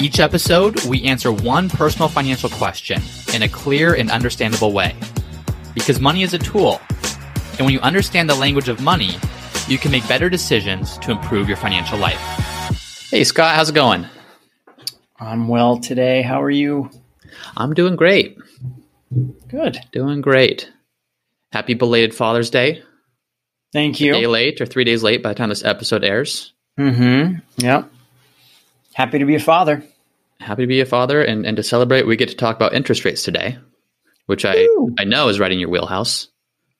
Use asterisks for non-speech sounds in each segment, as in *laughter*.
Each episode, we answer one personal financial question in a clear and understandable way. Because money is a tool, and when you understand the language of money, you can make better decisions to improve your financial life. Hey, Scott, how's it going? I'm well today. How are you? I'm doing great. Good. Doing great. Happy belated Father's Day. Thank you. A day late or three days late by the time this episode airs. Mm hmm. Yep. Happy to be a father. Happy to be a father and, and to celebrate, we get to talk about interest rates today, which I, I know is right in your wheelhouse.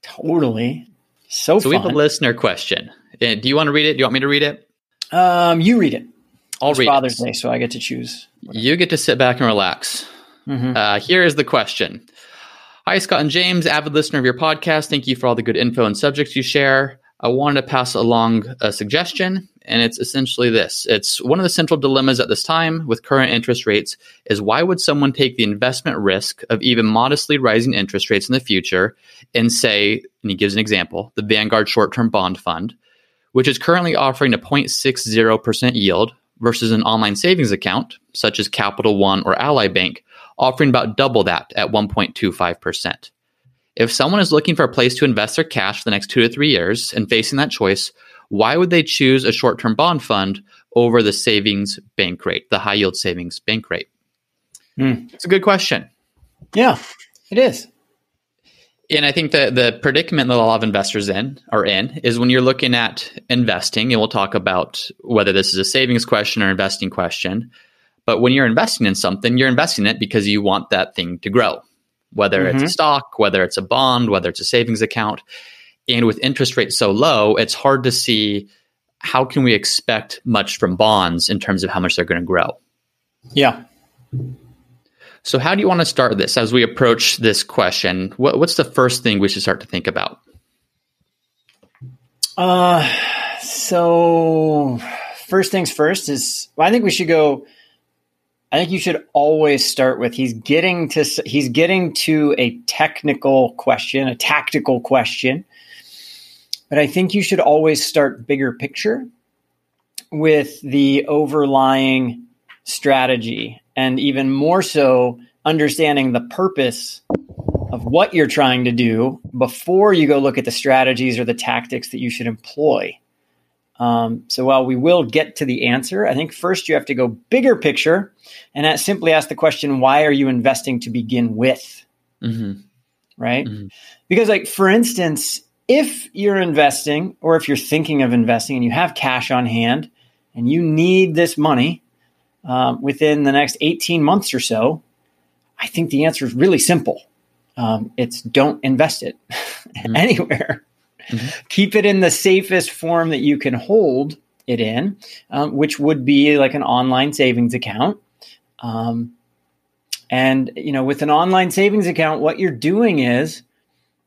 Totally. So, so fun. we have a listener question. Uh, Do you want to read it? Do you want me to read it? Um, you read it. I'll It's read Father's it. Day, so I get to choose. You get to sit back and relax. Mhm. Uh, here is the question. Hi, Scott and James, avid listener of your podcast. Thank you for all the good info and subjects you share. I wanted to pass along a suggestion, and it's essentially this. It's one of the central dilemmas at this time with current interest rates is why would someone take the investment risk of even modestly rising interest rates in the future and say, and he gives an example, the Vanguard short-term bond fund, which is currently offering a 0.60% yield versus an online savings account, such as Capital One or Ally Bank, offering about double that at 1.25%. If someone is looking for a place to invest their cash for the next two to three years and facing that choice, why would they choose a short term bond fund over the savings bank rate, the high yield savings bank rate? Hmm. It's a good question. Yeah, it is. And I think the the predicament that a lot of investors in are in is when you're looking at investing, and we'll talk about whether this is a savings question or investing question. But when you're investing in something, you're investing in it because you want that thing to grow, whether it's a Mhm. stock, whether it's a bond, whether it's a savings account. And with interest rates so low, it's hard to see how can we expect much from bonds in terms of how much they're going to grow. Yeah. So, how do you want to start this as we approach this question? What, what's the first thing we should start to think about? Uh, so first things first is well, I think we should go. I think you should always start with he's getting to he's getting to a technical question, a tactical question. But I think you should always start bigger picture with the overlying strategy and even more so understanding the purpose of what you're trying to do before you go look at the strategies or the tactics that you should employ. Um, so while we will get to the answer, I think first you have to go bigger picture and that simply ask the question, why are you investing to begin with? Mm-hmm. Right? Mhm. Because, like, for instance, if you're investing or if you're thinking of investing and you have cash on hand and you need this money um, within the next 18 months or so, I think the answer is really simple. Um, it's don't invest it *laughs* Mhm. anywhere. Mhm. Keep it in the safest form that you can hold it in, um, which would be like an online savings account. Um, and you know, with an online savings account, what you're doing is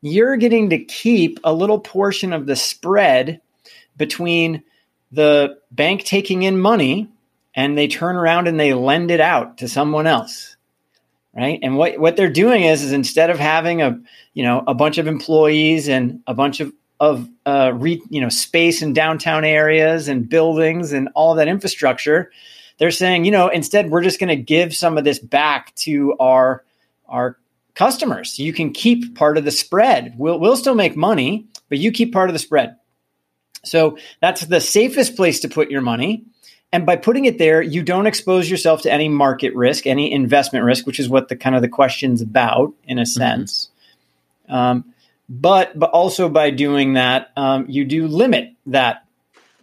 you're getting to keep a little portion of the spread between the bank taking in money and they turn around and they lend it out to someone else right? And what, what they're doing is is instead of having a you know a bunch of employees and a bunch of of uh, re, you know space in downtown areas and buildings and all that infrastructure they're saying you know instead we're just going to give some of this back to our our customers. You can keep part of the spread. We'll, we'll still make money but you keep part of the spread. So that's the safest place to put your money. And by putting it there you don't expose yourself to any market risk any investment risk which is what the kind of the question's about in a sense. Um, but but also by doing that um, you do limit that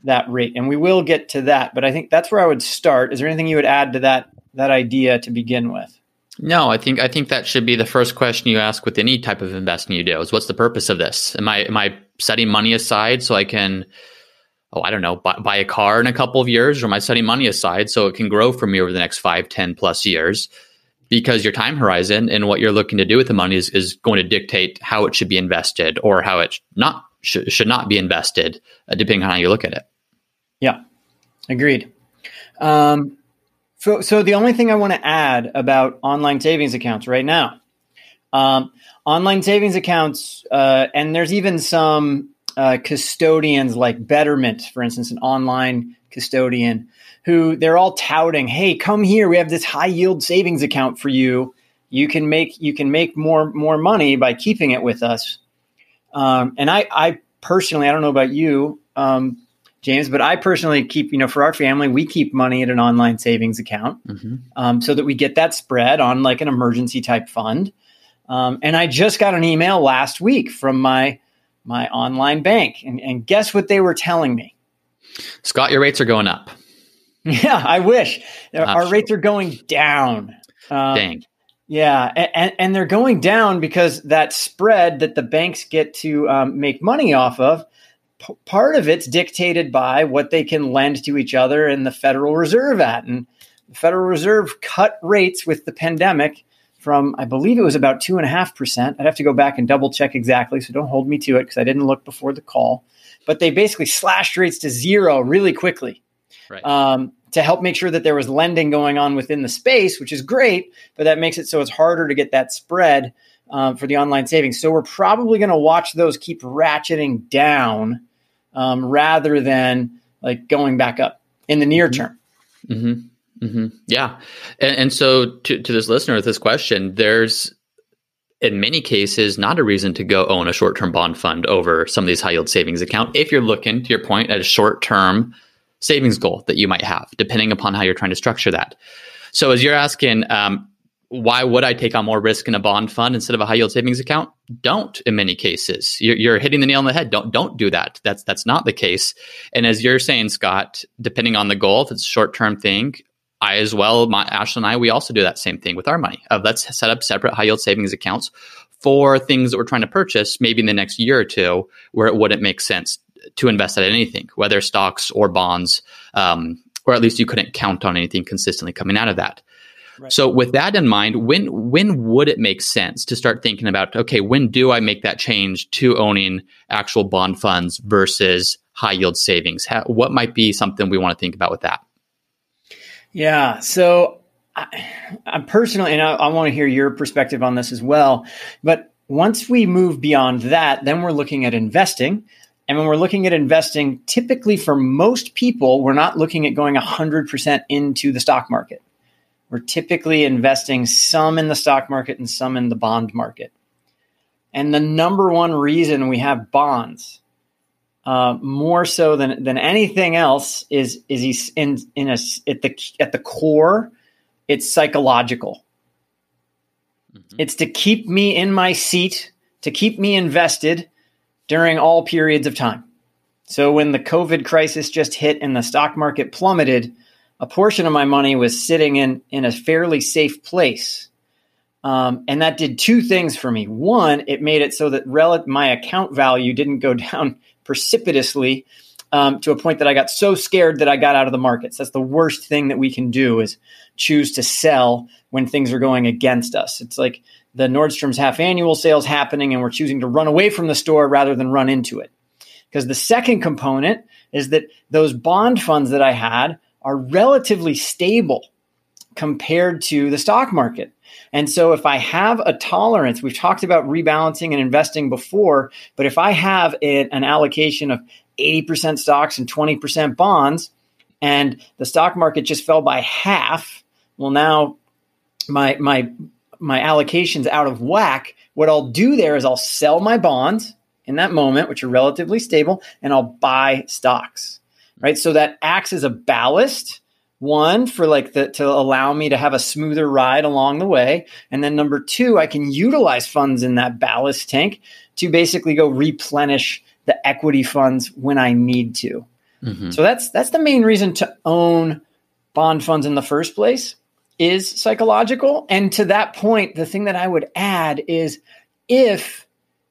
that rate. And we will get to that but i think that's where i would start. Is there anything you would add to that that idea to begin with No, I think I think that should be the first question you ask with any type of investing you do is what's the purpose of this? Am I am I setting money aside so I can oh I don't know buy, buy a car in a couple of years or am I setting money aside so it can grow for me over the next five ten plus years? because your time horizon and what you're looking to do with the money is, is going to dictate how it should be invested or how it not should, should not be invested, uh, depending on how you look at it. Yeah, agreed. Um, so, so the only thing I want to add about online savings accounts right now, um, online savings accounts, uh, and there's even some uh, custodians like Betterment, for instance, an online custodian, who they're all touting, "Hey, come here, we have this high yield savings account for you. You can make you can make more more money by keeping it with us." Um, and I, I personally, I don't know about you, um, James, but I personally keep, you know, for our family, we keep money at an online savings account mm-hmm. um, so that we get that spread on like an emergency type fund. Um, and I just got an email last week from my my online bank, and, and guess what they were telling me? Scott, your rates are going up. *laughs* Yeah, I wish Not our sure. rates are going down. Um, Dang. Yeah, and, and they're going down because that spread that the banks get to um, make money off of, p- part of it's dictated by what they can lend to each other and the Federal Reserve at. And the Federal Reserve cut rates with the pandemic from, I believe it was about 2.5%. I'd have to go back and double check exactly, so don't hold me to it because I didn't look before the call. But they basically slashed rates to zero really quickly. Right. Um, to help make sure that there was lending going on within the space, which is great, but that makes it so it's harder to get that spread um, for the online savings. So we're probably going to watch those keep ratcheting down um, rather than like going back up in the near mm-hmm. term. Mm-hmm. Mm-hmm. Yeah, and, and so to to this listener with this question, there's in many cases not a reason to go own a short term bond fund over some of these high yield savings account if you're looking to your point at a short term savings goal that you might have, depending upon how you're trying to structure that. So, as you're asking, um, why would I take on more risk in a bond fund instead of a high yield savings account? Don't in many cases. You're, you're, hitting the nail on the head. Don't don't do that. That's that's not the case. And as you're saying, Scott, depending on the goal, if it's a short term thing, I as well, my, Ashley and I, we also do that same thing with our money. Uh, let's set up separate high yield savings accounts for things that we're trying to purchase, maybe in the next year or two, where it wouldn't make sense to invest in anything, whether stocks or bonds, um, or at least you couldn't count on anything consistently coming out of that. Right. So, with that in mind, when when would it make sense to start thinking about okay, when do I make that change to owning actual bond funds versus high yield savings? How, what might be something we want to think about with that? Yeah. So, I, I personally, and I, I want to hear your perspective on this as well. But once we move beyond that, then we're looking at investing. And when we're looking at investing, typically for most people, we're not looking at going 100% into the stock market. We're typically investing some in the stock market and some in the bond market. And the number one reason we have bonds, uh, more so than, than anything else, is is in in a at the at the core, it's psychological. Mm-hmm. It's to keep me in my seat, to keep me invested, during all periods of time. So when the COVID crisis just hit and the stock market plummeted, a portion of my money was sitting in, in a fairly safe place. Um, and that did two things for me. One, it made it so that rel- my account value didn't go *laughs* down precipitously um, to a point that I got so scared that I got out of the markets. That's the worst thing that we can do is choose to sell when things are going against us. It's like the Nordstrom's half annual sales happening and we're choosing to run away from the store rather than run into it. Because the second component is that those bond funds that I had are relatively stable compared to the stock market. And so if I have a tolerance, we've talked about rebalancing and investing before, but if I have a, an allocation of 80% stocks and 20% bonds, and the stock market just fell by half, well, now my my my allocations out of whack, what I'll do there is I'll sell my bonds in that moment, which are relatively stable, and I'll buy stocks. Right. So that acts as a ballast, one, for like the to allow me to have a smoother ride along the way. And then number two, I can utilize funds in that ballast tank to basically go replenish the equity funds when I need to. Mm-hmm. So that's that's the main reason to own bond funds in the first place is psychological. And to that point, the thing that I would add is if,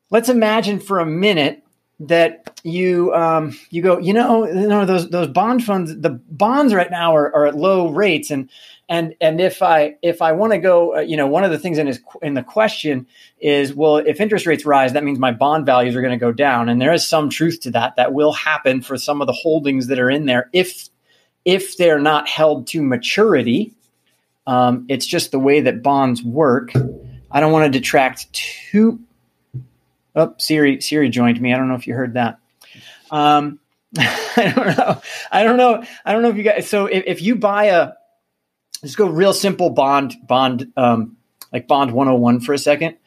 let's imagine for a minute that you um, you go, you know, you know those those bond funds, the bonds right now are, are at low rates, and and and if I if I want to go, uh, you know, one of the things in his in the question is, well, if interest rates rise, that means my bond values are going to go down, and there is some truth to that. That will happen for some of the holdings that are in there if if they're not held to maturity. Um, it's just the way that bonds work. I don't want to detract too Oh, Siri, Siri joined me. I don't know if you heard that. Um, *laughs* I don't know. I don't know. I don't know if you guys. So if, if you buy a, let's go real simple bond, bond, um, like bond 101 for a second,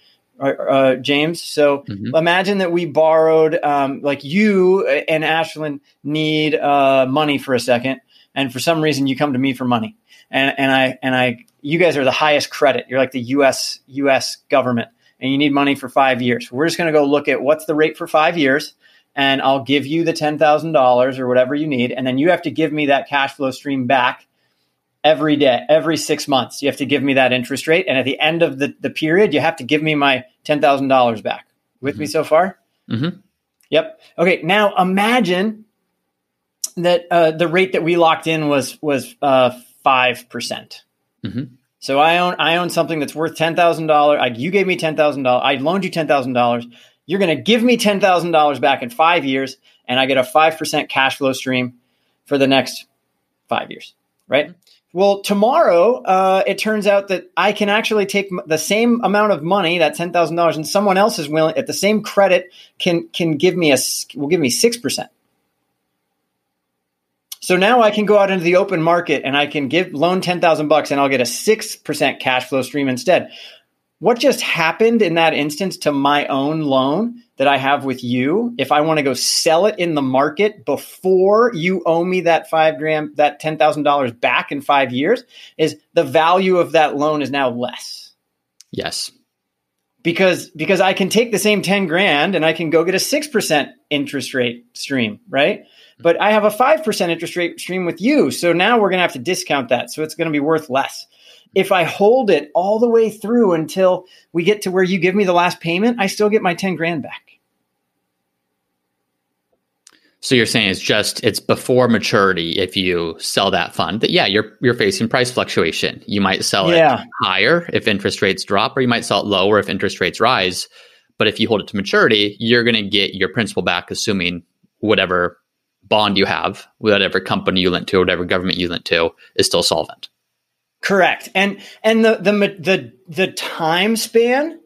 uh, uh, James. So mm-hmm. imagine that we borrowed, um, like you and Ashlyn need uh, money for a second, and for some reason you come to me for money, and and I and I, you guys are the highest credit. You're like the U.S. U.S. government and you need money for five years. We're just going to go look at what's the rate for five years, and I'll give you the $10,000 or whatever you need. And then you have to give me that cash flow stream back every day, every six months. You have to give me that interest rate. And at the end of the, the period, you have to give me my $10,000 back. With mm-hmm. me so far? Mm-hmm. Yep. Okay. Now imagine that uh, the rate that we locked in was was uh, five percent. Mm-hmm. So I own I own something that's worth ten thousand dollars. You gave me ten thousand dollars. I loaned you ten thousand dollars. You're going to give me ten thousand dollars back in five years, and I get a five percent cash flow stream for the next five years. Right. Well, tomorrow uh, it turns out that I can actually take the same amount of money, that ten thousand dollars, and someone else is willing at the same credit can can give me a will give me six percent. So now I can go out into the open market and I can give loan 10,000 bucks and I'll get a 6% cash flow stream instead. What just happened in that instance to my own loan that I have with you? If I want to go sell it in the market before you owe me that five grand, that $10,000 back in five years is the value of that loan is now less. Yes because because I can take the same 10 grand and I can go get a 6% interest rate stream, right? But I have a 5% interest rate stream with you. So now we're going to have to discount that. So it's going to be worth less. If I hold it all the way through until we get to where you give me the last payment, I still get my 10 grand back. So you're saying it's just it's before maturity if you sell that fund. That yeah, you're you're facing price fluctuation. You might sell yeah. it higher if interest rates drop, or you might sell it lower if interest rates rise. But if you hold it to maturity, you're going to get your principal back, assuming whatever bond you have, whatever company you lent to, whatever government you lent to, is still solvent. Correct. And and the the the the time span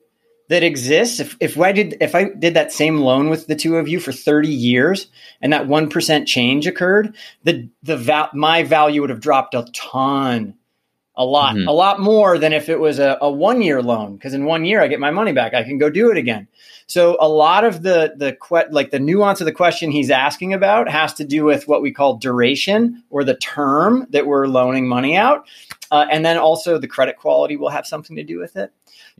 that exists if if I did if I did that same loan with the two of you for 30 years and that 1% change occurred, the the val- my value would have dropped a ton. A lot, mm-hmm. a lot more than if it was a, a one year loan. Because in one year I get my money back. I can go do it again. So a lot of the the que- like the nuance of the question he's asking about has to do with what we call duration or the term that we're loaning money out, uh, and then also the credit quality will have something to do with it.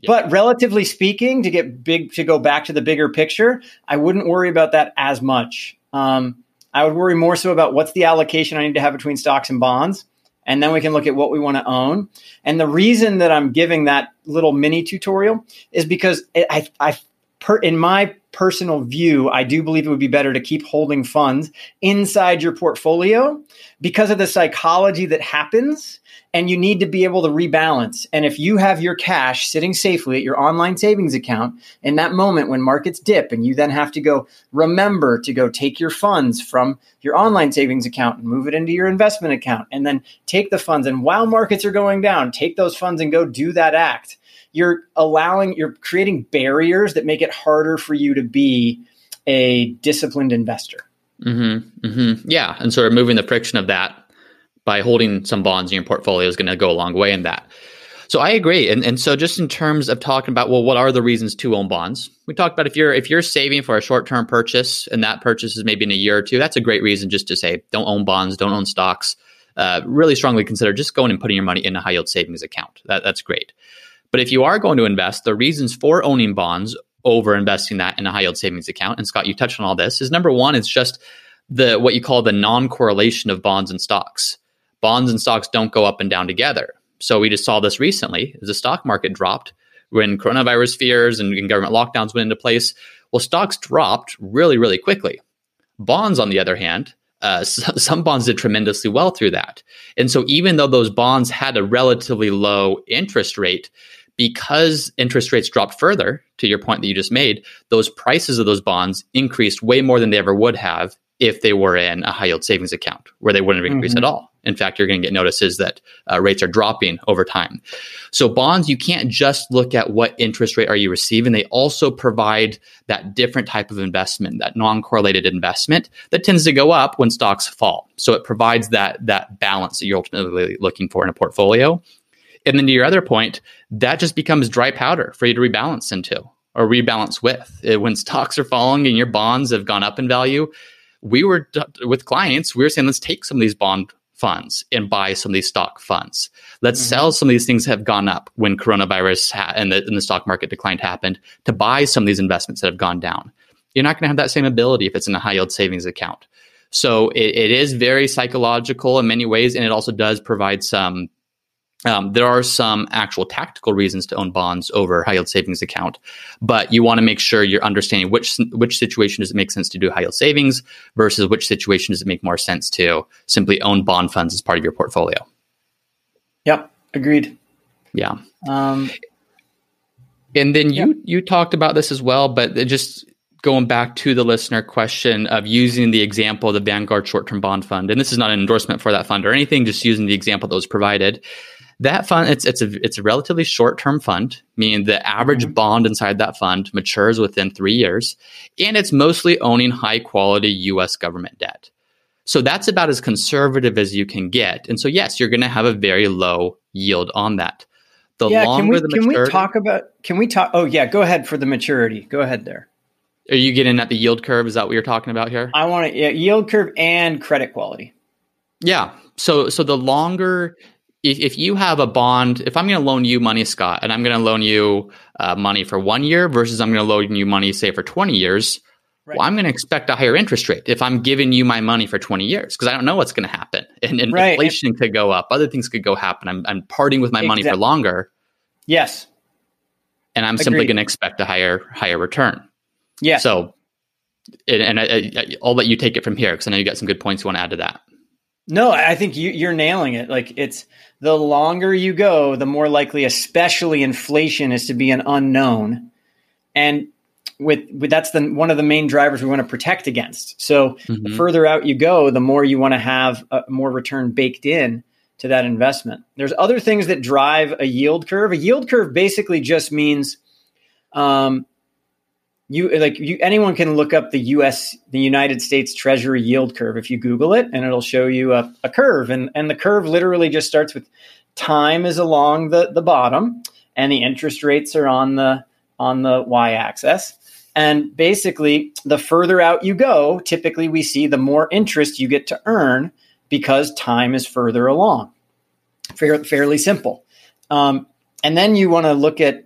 But relatively speaking, to get big to go back to the bigger picture, I wouldn't worry about that as much. Um, I would worry more so about what's the allocation I need to have between stocks and bonds and then we can look at what we want to own. And the reason that I'm giving that little mini tutorial is because I, I per, in my personal view, I do believe it would be better to keep holding funds inside your portfolio because of the psychology that happens. And you need to be able to rebalance. And if you have your cash sitting safely at your online savings account in that moment when markets dip, and you then have to go remember to go take your funds from your online savings account and move it into your investment account, and then take the funds. And while markets are going down, take those funds and go do that act you're allowing you're creating barriers that make it harder for you to be a disciplined investor. Mm-hmm, mm-hmm. Yeah, and so removing the friction of that by holding some bonds in your portfolio is going to go a long way in that. So I agree, and and so just in terms of talking about well, what are the reasons to own bonds? We talked about if you're if you're saving for a short term purchase and that purchase is maybe in a year or two, that's a great reason just to say don't own bonds, don't own stocks. Uh, really strongly consider just going and putting your money in a high yield savings account. That, that's great. But if you are going to invest, the reasons for owning bonds over investing that in a high yield savings account, and Scott, you touched on all this, is number one, it's just the what you call the non-correlation of bonds and stocks. Bonds and stocks don't go up and down together. So we just saw this recently as the stock market dropped when coronavirus fears and, and government lockdowns went into place. Well, stocks dropped really, really quickly. Bonds, on the other hand, uh, *laughs* some bonds did tremendously well through that. And so, even though those bonds had a relatively low interest rate, because interest rates dropped further, to your point that you just made, those prices of those bonds increased way more than they ever would have if they were in a high yield savings account where they wouldn't have increased mm-hmm. at all. In fact, you're going to get notices that uh, rates are dropping over time. So bonds, you can't just look at what interest rate are you receiving. They also provide that different type of investment, that non-correlated investment that tends to go up when stocks fall. So it provides that that balance that you're ultimately looking for in a portfolio. And then to your other point, that just becomes dry powder for you to rebalance into or rebalance with. When stocks are falling and your bonds have gone up in value, we were with clients, we were saying, let's take some of these bond funds and buy some of these stock funds. Let's mm-hmm. sell some of these things that have gone up when coronavirus ha- and, the, and the stock market decline happened to buy some of these investments that have gone down. You're not going to have that same ability if it's in a high yield savings account. So it, it is very psychological in many ways, and it also does provide some um, there are some actual tactical reasons to own bonds over high yield savings account, but you want to make sure you're understanding which which situation does it make sense to do high yield savings versus which situation does it make more sense to simply own bond funds as part of your portfolio. Yep, agreed. Yeah. Um, and then you yep. you talked about this as well, but just going back to the listener question of using the example of the Vanguard short term bond fund, and this is not an endorsement for that fund or anything, just using the example that was provided that fund, it's it's a it's a relatively short term fund, meaning the average mm-hmm. bond inside that fund matures within three years, and it's mostly owning high quality U.S. government debt. So that's about as conservative as you can get. And so yes, you're going to have a very low yield on that. The yeah, longer can we, the maturity, can we talk about? Can we talk? Oh yeah, go ahead for the maturity. Go ahead there. Are you getting at the yield curve? Is that what you're talking about here? I want to yeah, yield curve and credit quality. Yeah. So so the longer if, if you have a bond, if I'm going to loan you money, Scott, and I'm going to loan you uh, money for one year versus I'm going to loan you money, say, for 20 years, right. well, I'm going to expect a higher interest rate if I'm giving you my money for 20 years because I don't know what's going to happen. *laughs* And, and right. inflation could go up, other things could go happen. I'm, I'm parting with my exactly. money for longer. Yes. And I'm Agreed. simply going to expect a higher higher return. Yeah. So, and, and I, will let you take it from here because I know you got some good points you want to add to that. No, I think you, you're nailing it. Like it's the longer you go, the more likely, especially inflation, is to be an unknown. And with, with that's the one of the main drivers we want to protect against. So mm-hmm. the further out you go, the more you want to have a, more return baked in to that investment. There's other things that drive a yield curve. A yield curve basically just means um, you like you anyone can look up the US the United States Treasury yield curve if you Google it and it'll show you a, a curve. And and the curve literally just starts with time is along the the bottom and the interest rates are on the on the y axis and basically the further out you go typically we see the more interest you get to earn because time is further along. Fair, fairly simple. Um, and then you want to look at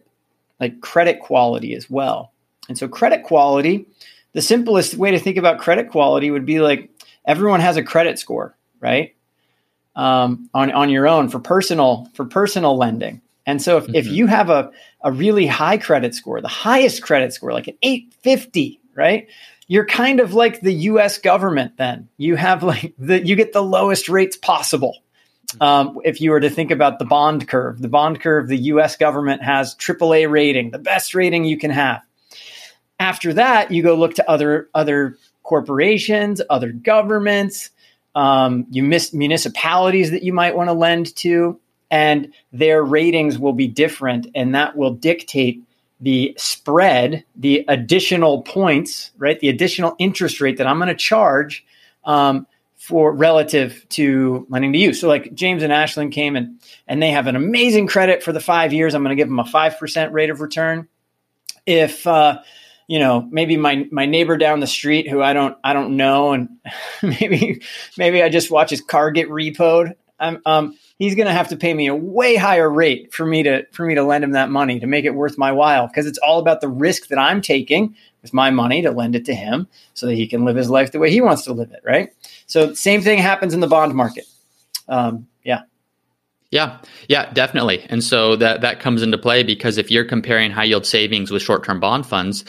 like credit quality as well and so credit quality, the simplest way to think about credit quality would be like everyone has a credit score, right? Um, on on your own for personal for personal lending. And so if, mm-hmm. if you have a, a really high credit score, the highest credit score, like an 850, right? You're kind of like the US government then. You have like the you get the lowest rates possible. Um, if you were to think about the bond curve, the bond curve, the US government has AAA rating, the best rating you can have. After that, you go look to other other corporations, other governments, um, you miss municipalities that you might want to lend to, and their ratings will be different, and that will dictate the spread, the additional points, right? The additional interest rate that I'm going to charge um, for relative to lending to you. So, like James and Ashlyn came and and they have an amazing credit for the five years. I'm going to give them a five percent rate of return. If uh, you know maybe my my neighbor down the street who I don't I don't know and *laughs* maybe maybe I just watch his car get repoed. I'm um he's going to have to pay me a way higher rate for me to for me to lend him that money to make it worth my while because it's all about the risk that I'm taking with my money to lend it to him so that he can live his life the way he wants to live it, right? So same thing happens in the bond market. Um, yeah. Yeah, yeah, definitely. And so that that comes into play because if you're comparing high yield savings with short term bond funds,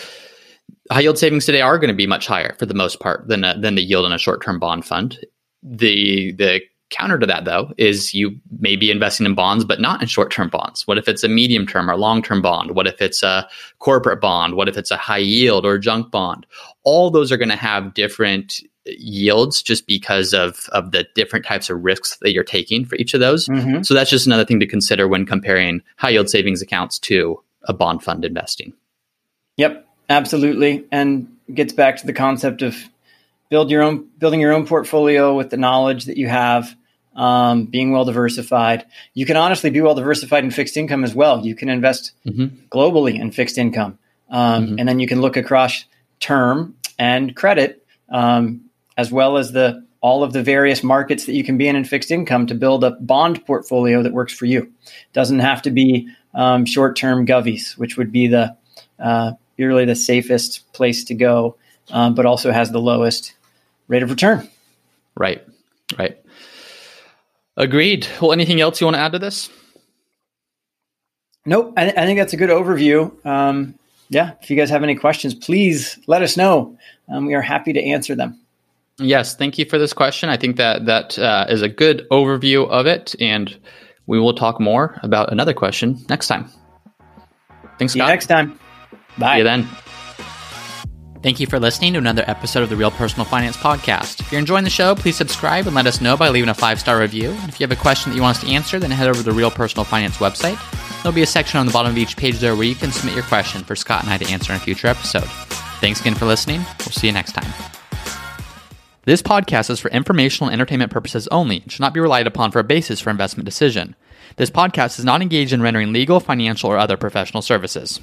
high yield savings today are going to be much higher for the most part than a, than the yield on a short term bond fund. The the counter to that though is you may be investing in bonds but not in short term bonds. What if it's a medium term or long term bond? What if it's a corporate bond? What if it's a high yield or junk bond? All those are going to have different yields just because of of the different types of risks that you're taking for each of those. Mm-hmm. So that's just another thing to consider when comparing high yield savings accounts to a bond fund investing. Yep, absolutely. And gets back to the concept of build your own building your own portfolio with the knowledge that you have um, being well diversified you can honestly be well diversified in fixed income as well you can invest mm-hmm. globally in fixed income um, mm-hmm. and then you can look across term and credit um, as well as the all of the various markets that you can be in in fixed income to build a bond portfolio that works for you doesn't have to be um, short-term govies which would be the uh, really the safest place to go um, but also has the lowest rate of return. Right, right. Agreed. Well, anything else you want to add to this? Nope. I, I think that's a good overview. Um, yeah. If you guys have any questions, please let us know. Um, we are happy to answer them. Yes. Thank you for this question. I think that that uh, is a good overview of it, and we will talk more about another question next time. Thanks, Scott. next time. Bye. See you then. Thank you for listening to another episode of the Real Personal Finance Podcast. If you're enjoying the show, please subscribe and let us know by leaving a five star review. And if you have a question that you want us to answer, then head over to the Real Personal Finance website. There'll be a section on the bottom of each page there where you can submit your question for Scott and I to answer in a future episode. Thanks again for listening. We'll see you next time. This podcast is for informational and entertainment purposes only and should not be relied upon for a basis for investment decision. This podcast is not engaged in rendering legal, financial, or other professional services.